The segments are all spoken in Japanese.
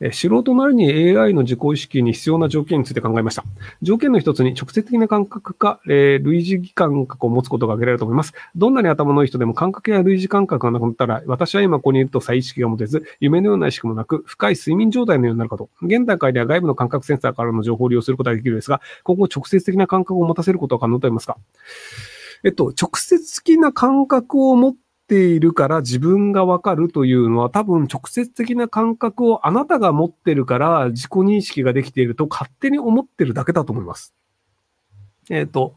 え素人なりに AI の自己意識に必要な条件について考えました。条件の一つに直接的な感覚か、えー、類似感覚を持つことが挙げられると思います。どんなに頭のいい人でも感覚や類似感覚がなくなったら、私は今ここにいると再意識が持てず、夢のような意識もなく、深い睡眠状態のようになるかと。現段階では外部の感覚センサーからの情報を利用することができるですが、今後直接的な感覚を持たせることは可能と言いますか？えっと、直接的な感覚を持ってているから自分がわかるというのは多分直接的な感覚をあなたが持ってるから自己認識ができていると勝手に思ってるだけだと思います。えっ、と、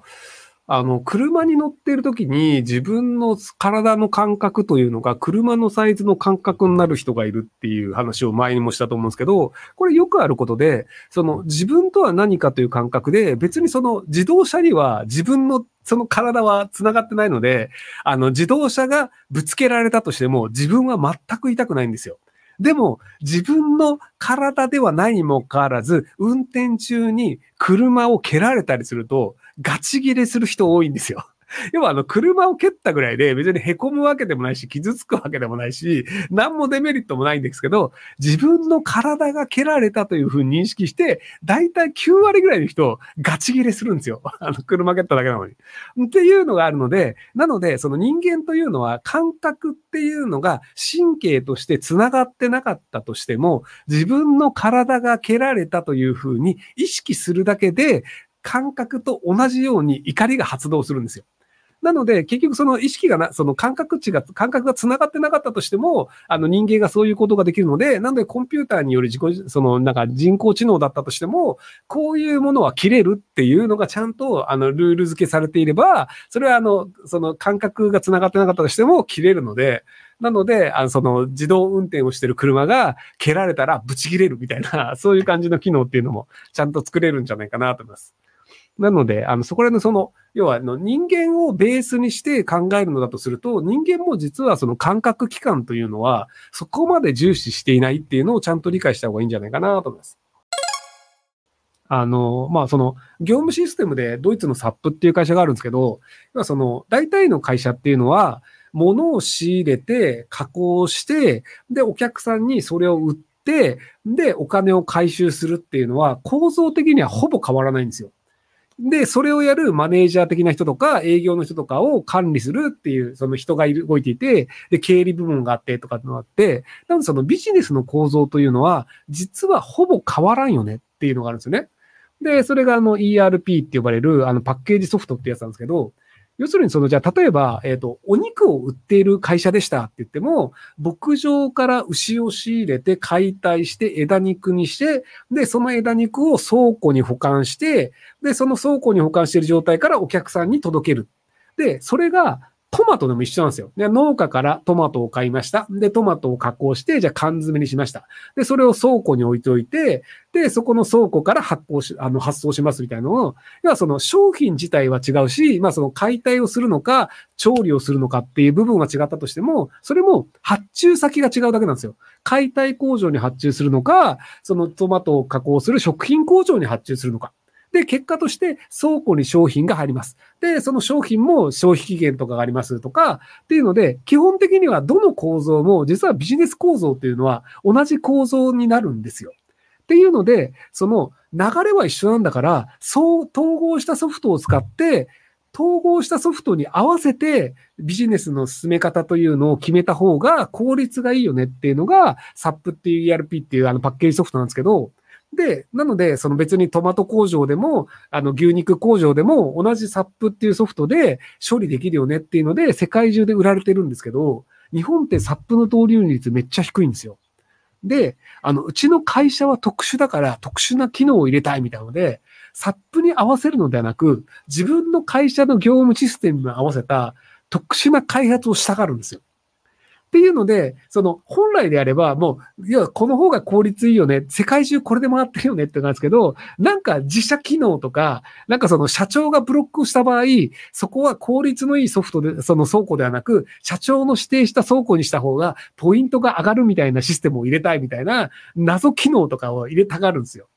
あの、車に乗っている時に自分の体の感覚というのが車のサイズの感覚になる人がいるっていう話を前にもしたと思うんですけど、これよくあることで、その自分とは何かという感覚で、別にその自動車には自分のその体は繋がってないので、あの自動車がぶつけられたとしても自分は全く痛くないんですよ。でも、自分の体ではないにもかかわらず、運転中に車を蹴られたりすると、ガチ切れする人多いんですよ。要はあの、車を蹴ったぐらいで別に凹むわけでもないし、傷つくわけでもないし、何もデメリットもないんですけど、自分の体が蹴られたというふうに認識して、だいたい9割ぐらいの人、ガチ切れするんですよ。あの、車蹴っただけなのに。っていうのがあるので、なので、その人間というのは感覚っていうのが神経として繋がってなかったとしても、自分の体が蹴られたというふうに意識するだけで、感覚と同じように怒りが発動するんですよ。なので、結局その意識がな、その感覚値が、感覚が繋がってなかったとしても、あの人間がそういうことができるので、なのでコンピューターによる自己、そのなんか人工知能だったとしても、こういうものは切れるっていうのがちゃんとあのルール付けされていれば、それはあの、その感覚が繋がってなかったとしても切れるので、なので、あの、その自動運転をしてる車が蹴られたらブチ切れるみたいな、そういう感じの機能っていうのもちゃんと作れるんじゃないかなと思います。なので、あの、そこら辺のその、要は、の、人間をベースにして考えるのだとすると、人間も実はその感覚器官というのは、そこまで重視していないっていうのをちゃんと理解した方がいいんじゃないかなと思います。あの、まあ、その、業務システムでドイツのサップっていう会社があるんですけど、要はその、大体の会社っていうのは、物を仕入れて、加工して、で、お客さんにそれを売って、で、お金を回収するっていうのは、構造的にはほぼ変わらないんですよ。で、それをやるマネージャー的な人とか、営業の人とかを管理するっていう、その人が、動いていて、で、経理部門があってとかってのがあって、なのでそのビジネスの構造というのは、実はほぼ変わらんよねっていうのがあるんですよね。で、それがあの ERP って呼ばれるあのパッケージソフトってやつなんですけど、要するにその、じゃあ、例えば、えっ、ー、と、お肉を売っている会社でしたって言っても、牧場から牛を仕入れて解体して枝肉にして、で、その枝肉を倉庫に保管して、で、その倉庫に保管している状態からお客さんに届ける。で、それが、トマトでも一緒なんですよ。で、農家からトマトを買いました。で、トマトを加工して、じゃあ缶詰にしました。で、それを倉庫に置いておいて、で、そこの倉庫から発行し、あの、発送しますみたいなのを、要はその商品自体は違うし、まあその解体をするのか、調理をするのかっていう部分は違ったとしても、それも発注先が違うだけなんですよ。解体工場に発注するのか、そのトマトを加工する食品工場に発注するのか。で、結果として倉庫に商品が入ります。で、その商品も消費期限とかがありますとか、っていうので、基本的にはどの構造も、実はビジネス構造っていうのは同じ構造になるんですよ。っていうので、その流れは一緒なんだから、そう統合したソフトを使って、統合したソフトに合わせてビジネスの進め方というのを決めた方が効率がいいよねっていうのが SAP っていう ERP っていうあのパッケージソフトなんですけど、で、なので、その別にトマト工場でも、あの牛肉工場でも同じサップっていうソフトで処理できるよねっていうので、世界中で売られてるんですけど、日本ってサップの導入率めっちゃ低いんですよ。で、あの、うちの会社は特殊だから特殊な機能を入れたいみたいなので、サップに合わせるのではなく、自分の会社の業務システムに合わせた特殊な開発をしたがるんですよ。っていうので、その、本来であれば、もう、いや、この方が効率いいよね。世界中これで回ってるよねって感じですけど、なんか自社機能とか、なんかその社長がブロックした場合、そこは効率のいいソフトで、その倉庫ではなく、社長の指定した倉庫にした方が、ポイントが上がるみたいなシステムを入れたいみたいな、謎機能とかを入れたがるんですよ。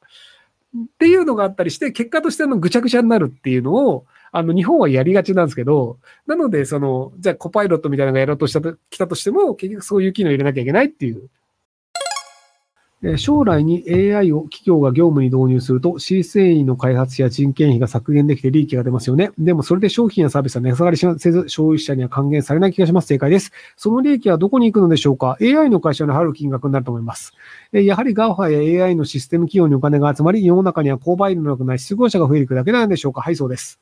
っていうのがあったりして、結果としてのぐちゃぐちゃになるっていうのを、あの、日本はやりがちなんですけど、なので、その、じゃあコパイロットみたいなのがやろうとしたと、来たとしても、結局そういう機能を入れなきゃいけないっていう。将来に AI を企業が業務に導入すると、C 繊維の開発や人件費が削減できて利益が出ますよね。でもそれで商品やサービスは値下がりせず、消費者には還元されない気がします。正解です。その利益はどこに行くのでしょうか ?AI の会社に入る金額になると思います。やはり GAFA や AI のシステム企業にお金が集まり、世の中には購買能力ない失業者が増えていくだけなんでしょうかはい、そうです。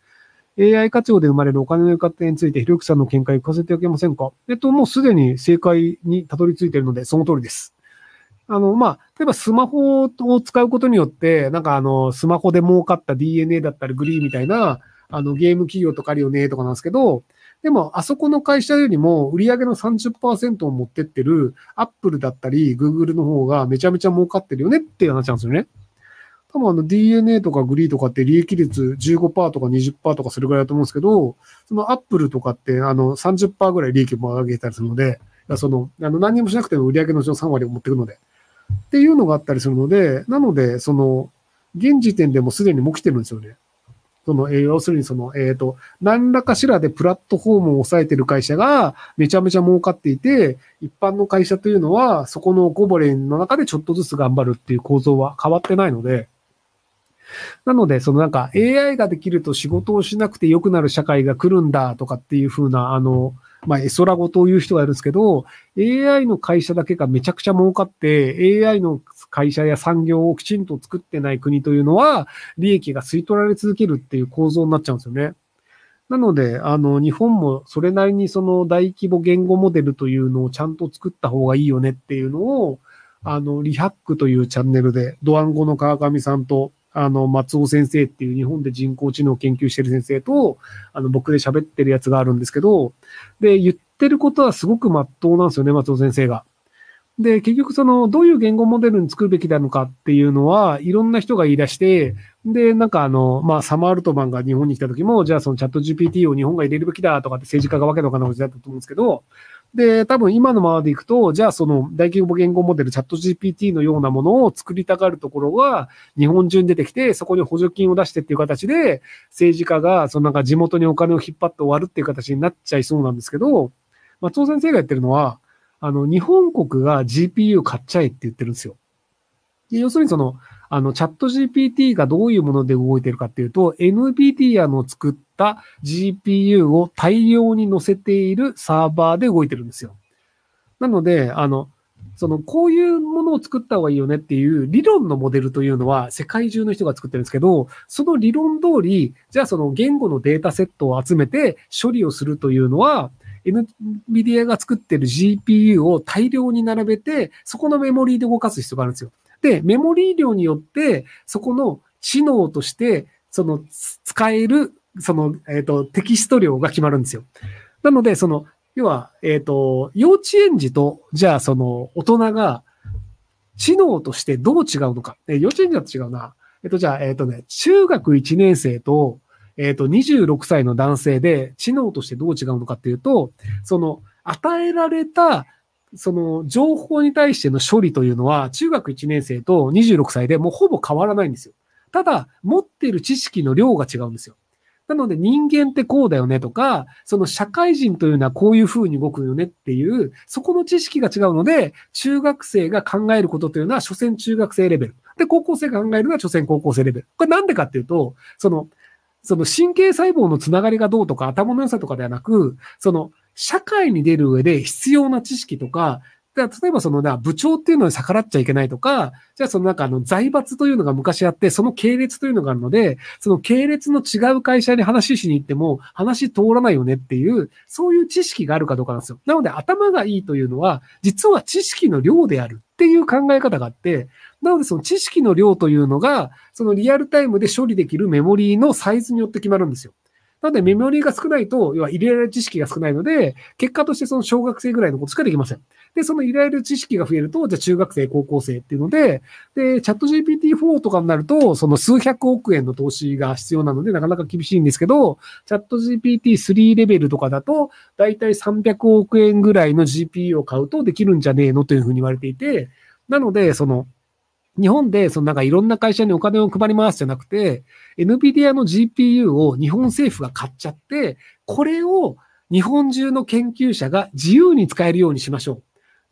AI 活用で生まれるお金の活用について、ひろゆきさんの見解を聞かせていただけませんか？えっと、もうすでに正解にたどり着いているので、その通りです。あの、まあ、例えばスマホを使うことによって、なんかあの、スマホで儲かった DNA だったりグリーみたいな、あの、ゲーム企業とかあるよね、とかなんですけど、でも、あそこの会社よりも売り上げの30%を持ってってる、アップルだったり、グーグルの方がめちゃめちゃ儲かってるよねっていう話なんですよね。多分あの DNA とかグリーとかって利益率15%とか20%とかするぐらいだと思うんですけど、そのアップルとかってあの30%ぐらい利益も上げたりするので、その、あの何もしなくても売上のうちの3割を持っていくので、っていうのがあったりするので、なので、その、現時点でもすでにもう来てるんですよね。その、えー、要するにその、えっ、ー、と、何らかしらでプラットフォームを抑えてる会社がめちゃめちゃ儲かっていて、一般の会社というのは、そこのこぼれの中でちょっとずつ頑張るっていう構造は変わってないので、なので、そのなんか AI ができると仕事をしなくて良くなる社会が来るんだとかっていう風な、あの、まあ、エソラ語という人がいるんですけど、AI の会社だけがめちゃくちゃ儲かって、AI の会社や産業をきちんと作ってない国というのは、利益が吸い取られ続けるっていう構造になっちゃうんですよね。なので、あの、日本もそれなりにその大規模言語モデルというのをちゃんと作った方がいいよねっていうのを、あの、リハックというチャンネルで、ドワンゴの川上さんと、あの、松尾先生っていう日本で人工知能を研究してる先生と、あの、僕で喋ってるやつがあるんですけど、で、言ってることはすごく真っ当なんですよね、松尾先生が。で、結局その、どういう言語モデルに作るべきなのかっていうのは、いろんな人が言い出して、で、なんかあの、まあ、サマールトマンが日本に来た時も、じゃあそのチャット GPT を日本が入れるべきだとかって政治家がわけのわかんないことだったと思うんですけど、で、多分今のままでいくと、じゃあその大規模言語モデル、チャット GPT のようなものを作りたがるところが日本中に出てきて、そこに補助金を出してっていう形で、政治家がそのなんか地元にお金を引っ張って終わるっていう形になっちゃいそうなんですけど、松尾先生が言ってるのは、あの、日本国が GPU 買っちゃえって言ってるんですよ。要するにその、あの、チャット GPT がどういうもので動いてるかっていうと、NVIDIA の作った GPU を大量に載せているサーバーで動いてるんですよ。なので、あの、その、こういうものを作った方がいいよねっていう理論のモデルというのは世界中の人が作ってるんですけど、その理論通り、じゃあその言語のデータセットを集めて処理をするというのは、NVIDIA が作ってる GPU を大量に並べて、そこのメモリーで動かす必要があるんですよ。で、メモリー量によって、そこの知能として、その使える、その、えっ、と、テキスト量が決まるんですよ。なので、その、要は、えっ、と、幼稚園児と、じゃあ、その、大人が、知能としてどう違うのか。え幼稚園児だと違うな。えっ、と、じゃあ、えっ、とね、中学1年生と、えっ、と、26歳の男性で、知能としてどう違うのかっていうと、その、与えられたその情報に対しての処理というのは、中学1年生と26歳でもうほぼ変わらないんですよ。ただ、持ってる知識の量が違うんですよ。なので人間ってこうだよねとか、その社会人というのはこういう風に動くよねっていう、そこの知識が違うので、中学生が考えることというのは、所詮中学生レベル。で、高校生が考えるのは、所詮高校生レベル。これなんでかっていうと、その、その神経細胞のつながりがどうとか頭の良さとかではなく、その社会に出る上で必要な知識とか、例えばそのな、部長っていうのに逆らっちゃいけないとか、じゃあそのなんかあの財閥というのが昔あって、その系列というのがあるので、その系列の違う会社に話ししに行っても話通らないよねっていう、そういう知識があるかどうかなんですよ。なので頭がいいというのは、実は知識の量であるっていう考え方があって、なのでその知識の量というのが、そのリアルタイムで処理できるメモリーのサイズによって決まるんですよ。なので、メモリーが少ないと、要は入れられる知識が少ないので、結果としてその小学生ぐらいのことしかできません。で、その入れられる知識が増えると、じゃあ中学生、高校生っていうので、で、チャット GPT-4 とかになると、その数百億円の投資が必要なので、なかなか厳しいんですけど、チャット GPT-3 レベルとかだと、だいたい300億円ぐらいの GPU を買うとできるんじゃねえのというふうに言われていて、なので、その、日本で、そのなんかいろんな会社にお金を配りますじゃなくて、NVIDIA の GPU を日本政府が買っちゃって、これを日本中の研究者が自由に使えるようにしましょう。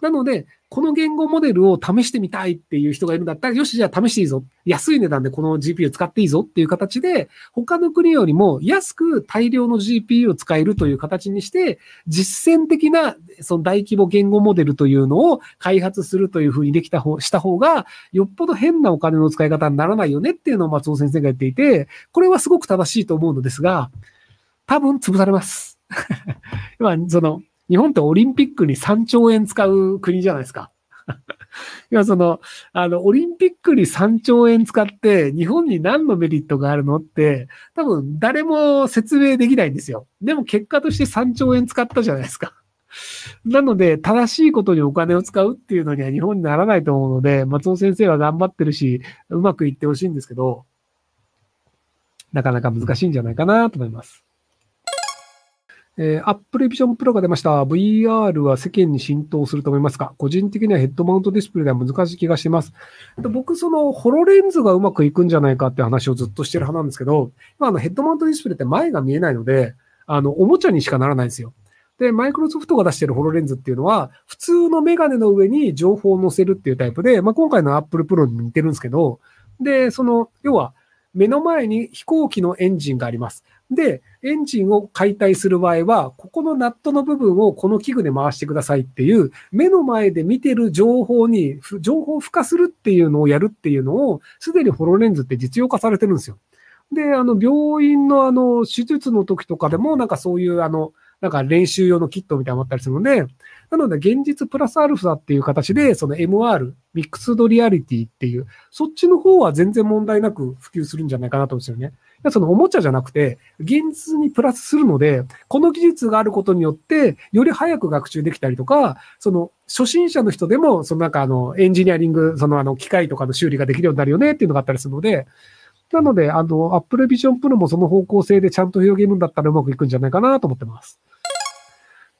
なので、この言語モデルを試してみたいっていう人がいるんだったら、よし、じゃあ試していいぞ。安い値段でこの GPU 使っていいぞっていう形で、他の国よりも安く大量の GPU を使えるという形にして、実践的なその大規模言語モデルというのを開発するというふうにできた方、した方が、よっぽど変なお金の使い方にならないよねっていうのを松尾先生が言っていて、これはすごく正しいと思うのですが、多分潰されます。今、その、日本ってオリンピックに3兆円使う国じゃないですか。いや、その、あの、オリンピックに3兆円使って、日本に何のメリットがあるのって、多分誰も説明できないんですよ。でも結果として3兆円使ったじゃないですか。なので、正しいことにお金を使うっていうのには日本にならないと思うので、松尾先生は頑張ってるし、うまくいってほしいんですけど、なかなか難しいんじゃないかなと思います。えー、Apple Vision Pro が出ました。VR は世間に浸透すると思いますか？個人的にはヘッドマウントディスプレイでは難しい気がします。僕、その、ホロレンズがうまくいくんじゃないかって話をずっとしてる派なんですけど、まあ、あの、ヘッドマウントディスプレイって前が見えないので、あの、おもちゃにしかならないんですよ。で、マイクロソフトが出してるホロレンズっていうのは、普通のメガネの上に情報を載せるっていうタイプで、まあ、今回の Apple Pro に似てるんですけど、で、その、要は、目の前に飛行機のエンジンがあります。で、エンジンを解体する場合は、ここのナットの部分をこの器具で回してくださいっていう、目の前で見てる情報に、情報を付加するっていうのをやるっていうのを、すでにホロレンズって実用化されてるんですよ。で、あの、病院のあの、手術の時とかでも、なんかそういうあの、なんか練習用のキットみたいなのあったりするので、なので現実プラスアルファっていう形で、その MR、ミックスドリアリティっていう、そっちの方は全然問題なく普及するんじゃないかなと思うんですよね。そのおもちゃじゃなくて、現実にプラスするので、この技術があることによって、より早く学習できたりとか、その初心者の人でも、そのなんかあの、エンジニアリング、そのあの、機械とかの修理ができるようになるよねっていうのがあったりするので、なので、あの、Apple Vision Pro もその方向性でちゃんと広げるんだったらうまくいくんじゃないかなと思ってます。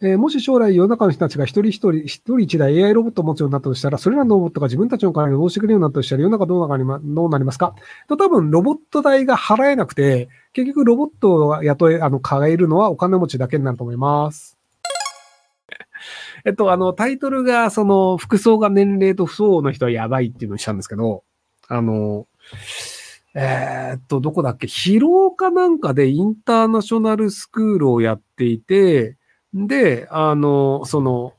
えー、もし将来世の中の人たちが一人一人、一人一台 AI ロボットを持つようになったとしたら、それらのロボットが自分たちの代わりに応してくれるようになったとしたら、世の中どうなりまどうなりますか？と多分、ロボット代が払えなくて、結局ロボットを雇え、あの、買えるのはお金持ちだけになると思います。えっと、あの、タイトルが、その、服装が年齢と不相応の人はやばいっていうのをしたんですけど、あの、えー、っと、どこだっけ？疲労かなんかでインターナショナルスクールをやっていて、で、あの、その、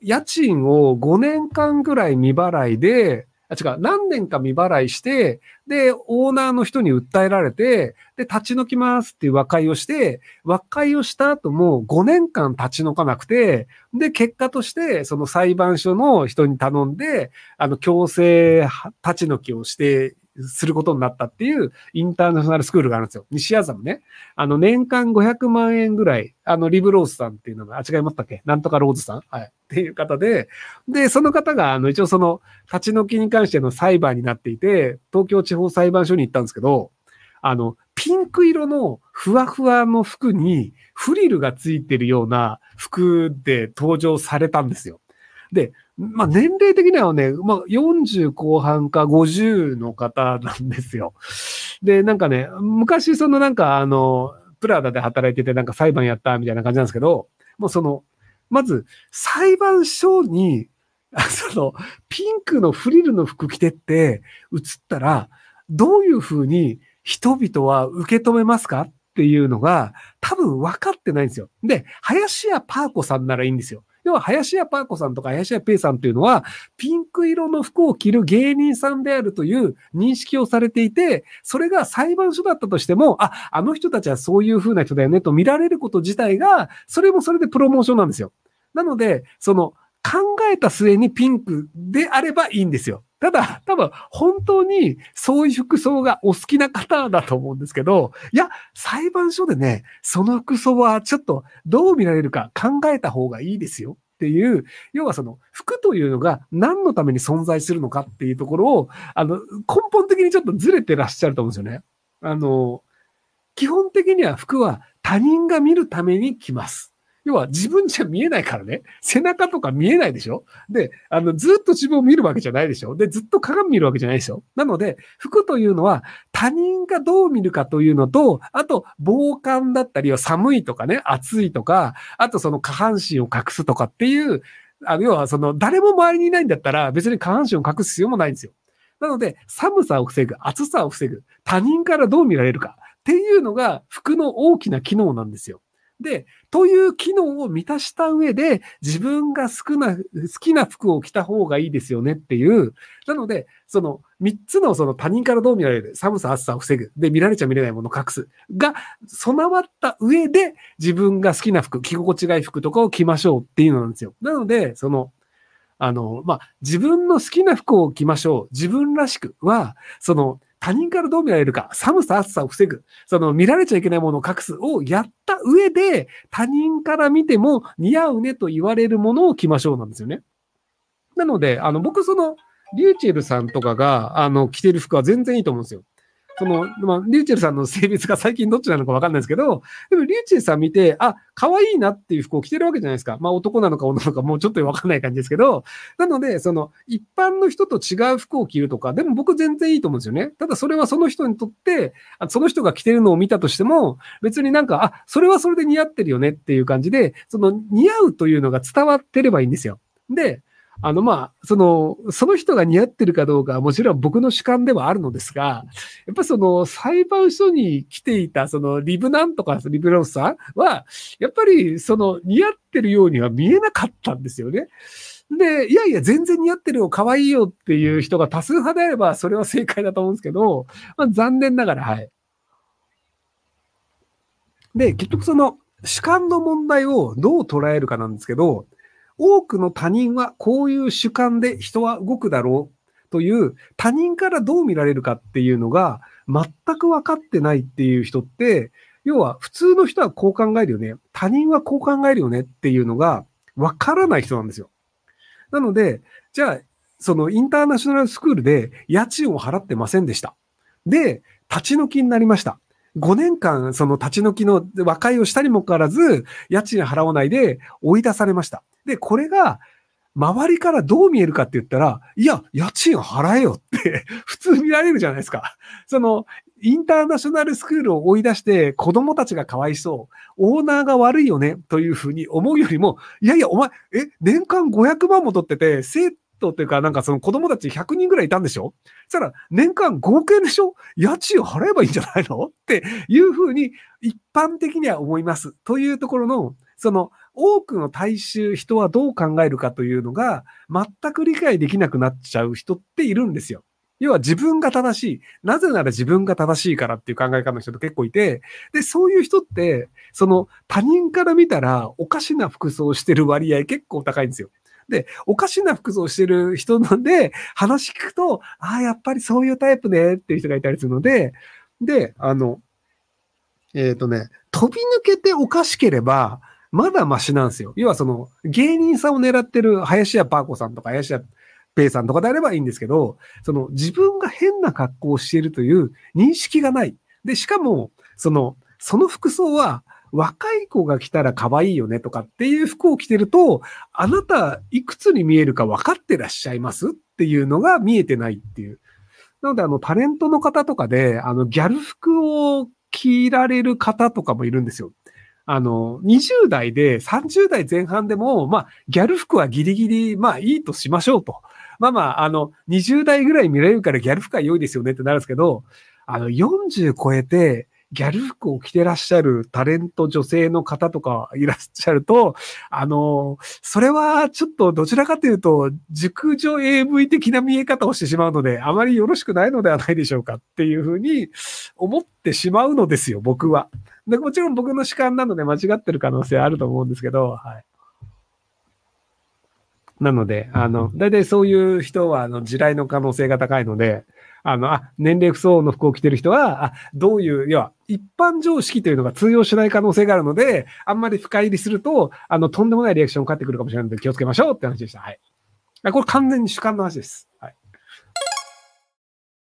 家賃を5年間ぐらい未払いで、あ、違う、何年か未払いして、で、オーナーの人に訴えられて、で、立ち退きますっていう和解をして、和解をした後も5年間立ち退かなくて、で、結果として、その裁判所の人に頼んで、あの、強制立ち退きをしてすることになったっていうインターナショナルスクールがあるんですよ。西麻布ね。あの、年間500万円ぐらい、あの、リブローズさんっていうのが、あ、違いましたっけ？なんとかローズさん？はい。っていう方で、で、その方が、あの、一応その、立ち退きに関しての裁判になっていて、東京地方裁判所に行ったんですけど、あの、ピンク色のふわふわの服にフリルがついてるような服で登場されたんですよ。で、まあ、年齢的にはね、まあ、40後半か50の方なんですよ。で、なんかね、昔そのなんかあの、プラダで働いててなんか裁判やったみたいな感じなんですけど、もうその、まず裁判所に、その、ピンクのフリルの服着てって映ったら、どういうふうに人々は受け止めますかっていうのが多分分かってないんですよ。で、林家パーコさんならいいんですよ。要は、林家パーコさんとか林家ペイさんっていうのは、ピンク色の服を着る芸人さんであるという認識をされていて、それが裁判所だったとしても、あ、あの人たちはそういう風な人だよねと見られること自体が、それもそれでプロモーションなんですよ。なので、その、考えた末にピンクであればいいんですよ。ただ、多分、本当にそういう服装がお好きな方だと思うんですけど、いや、裁判所でね、その服装はちょっとどう見られるか考えた方がいいですよっていう、要はその服というのが何のために存在するのかっていうところを、あの、根本的にちょっとずれてらっしゃると思うんですよね。あの、基本的には服は他人が見るために着ます。要は自分じゃ見えないからね。背中とか見えないでしょ？で、あの、ずっと自分を見るわけじゃないでしょ？で、ずっと鏡見るわけじゃないでしょ？なので、服というのは他人がどう見るかというのと、あと、防寒だったりは寒いとかね、暑いとか、あとその下半身を隠すとかっていう、あの、要はその、誰も周りにいないんだったら別に下半身を隠す必要もないんですよ。なので、寒さを防ぐ、暑さを防ぐ、他人からどう見られるかっていうのが服の大きな機能なんですよ。で、という機能を満たした上で、自分が好きな、好きな服を着た方がいいですよねっていう。なので、その三つのその他人からどう見られる、寒さ、暑さを防ぐ、で、見られちゃ見れないものを隠す、が備わった上で、自分が好きな服、着心地がいい服とかを着ましょうっていうのなんですよ。なので、その、あの、まあ、自分の好きな服を着ましょう。自分らしくは、その、他人からどう見られるか、寒さ、暑さを防ぐ、その見られちゃいけないものを隠すをやった上で、他人から見ても似合うねと言われるものを着ましょうなんですよね。なので、あの、僕その、リューチェルさんとかが、あの、着てる服は全然いいと思うんですよ。その、まあ、リューチェルさんの性別が最近どっちなのかわかんないですけど、でもリューチェルさん見て、あ、可愛いなっていう服を着てるわけじゃないですか。まあ男なのか女なのかもうちょっとわかんない感じですけど、なので、その、一般の人と違う服を着るとか、でも僕全然いいと思うんですよね。ただそれはその人にとって、その人が着てるのを見たとしても、別になんか、あ、それはそれで似合ってるよねっていう感じで、その似合うというのが伝わってればいいんですよ。で、あの、まあ、その、その人が似合ってるかどうかはもちろん僕の主観ではあるのですが、やっぱその裁判所に来ていたそのリブなんとかリブロスさんは、やっぱりその似合ってるようには見えなかったんですよね。で、いやいや、全然似合ってるよ、可愛いよっていう人が多数派であれば、それは正解だと思うんですけど、まあ、残念ながら、はい。で、結局その主観の問題をどう捉えるかなんですけど、多くの他人はこういう主観で人は動くだろうという他人からどう見られるかっていうのが全く分かってないっていう人って、要は普通の人はこう考えるよね。他人はこう考えるよねっていうのが分からない人なんですよ。なので、じゃあ、そのインターナショナルスクールで家賃を払ってませんでした。で、立ち退きになりました。5年間、その立ち退きの和解をしたにもかかわらず、家賃払わないで追い出されました。で、これが、周りからどう見えるかって言ったら、いや、家賃払えよって 普通見られるじゃないですか。その、インターナショナルスクールを追い出して子供たちがかわいそう、オーナーが悪いよねというふうに思うよりも、いやいや、お前、え、年間500万も取ってて、徒っていうか、なんかその子供たち100人ぐらいいたんでしょ？そしたら、年間5億円でしょ？家賃を払えばいいんじゃないの？っていうふうに一般的には思います。というところの、その多くの大衆、人はどう考えるかというのが全く理解できなくなっちゃう人っているんですよ。要は自分が正しい。なぜなら自分が正しいからっていう考え方の人って結構いて、で、そういう人って、その他人から見たらおかしな服装してる割合結構高いんですよ。で、おかしな服装してる人なんで、話聞くと、ああ、やっぱりそういうタイプねっていう人がいたりするので、で、あの、えっ、ー、とね、飛び抜けておかしければ、まだマシなんですよ。要はその、芸人さんを狙ってる林家パーコさんとか林家ペイさんとかであればいいんですけど、その自分が変な格好をしているという認識がない。で、しかも、その、その服装は若い子が着たら可愛いよねとかっていう服を着てると、あなたいくつに見えるか分かってらっしゃいますっていうのが見えてないっていう。なので、あの、タレントの方とかで、あの、ギャル服を着られる方とかもいるんですよ。あの、20代で30代前半でも、まあ、ギャル服はギリギリ、まあ、いいとしましょうと。まあまあ、あの、20代ぐらい見られるからギャル服は良いですよねってなるんですけど、あの、40超えて、ギャル服を着てらっしゃるタレント女性の方とかいらっしゃると、あの、それはちょっとどちらかというと、熟女 AV 的な見え方をしてしまうので、あまりよろしくないのではないでしょうかっていうふうに思ってしまうのですよ、僕は。でもちろん僕の主観なので間違ってる可能性あると思うんですけど、はい。なので、あの、大体そういう人は、あの、地雷の可能性が高いので、あの、あ、年齢不相応の服を着てる人は、あ、どういう、要は、一般常識というのが通用しない可能性があるので、あんまり深入りすると、あの、とんでもないリアクションが返ってくるかもしれないので気をつけましょうって話でした。はい。これ完全に主観の話です。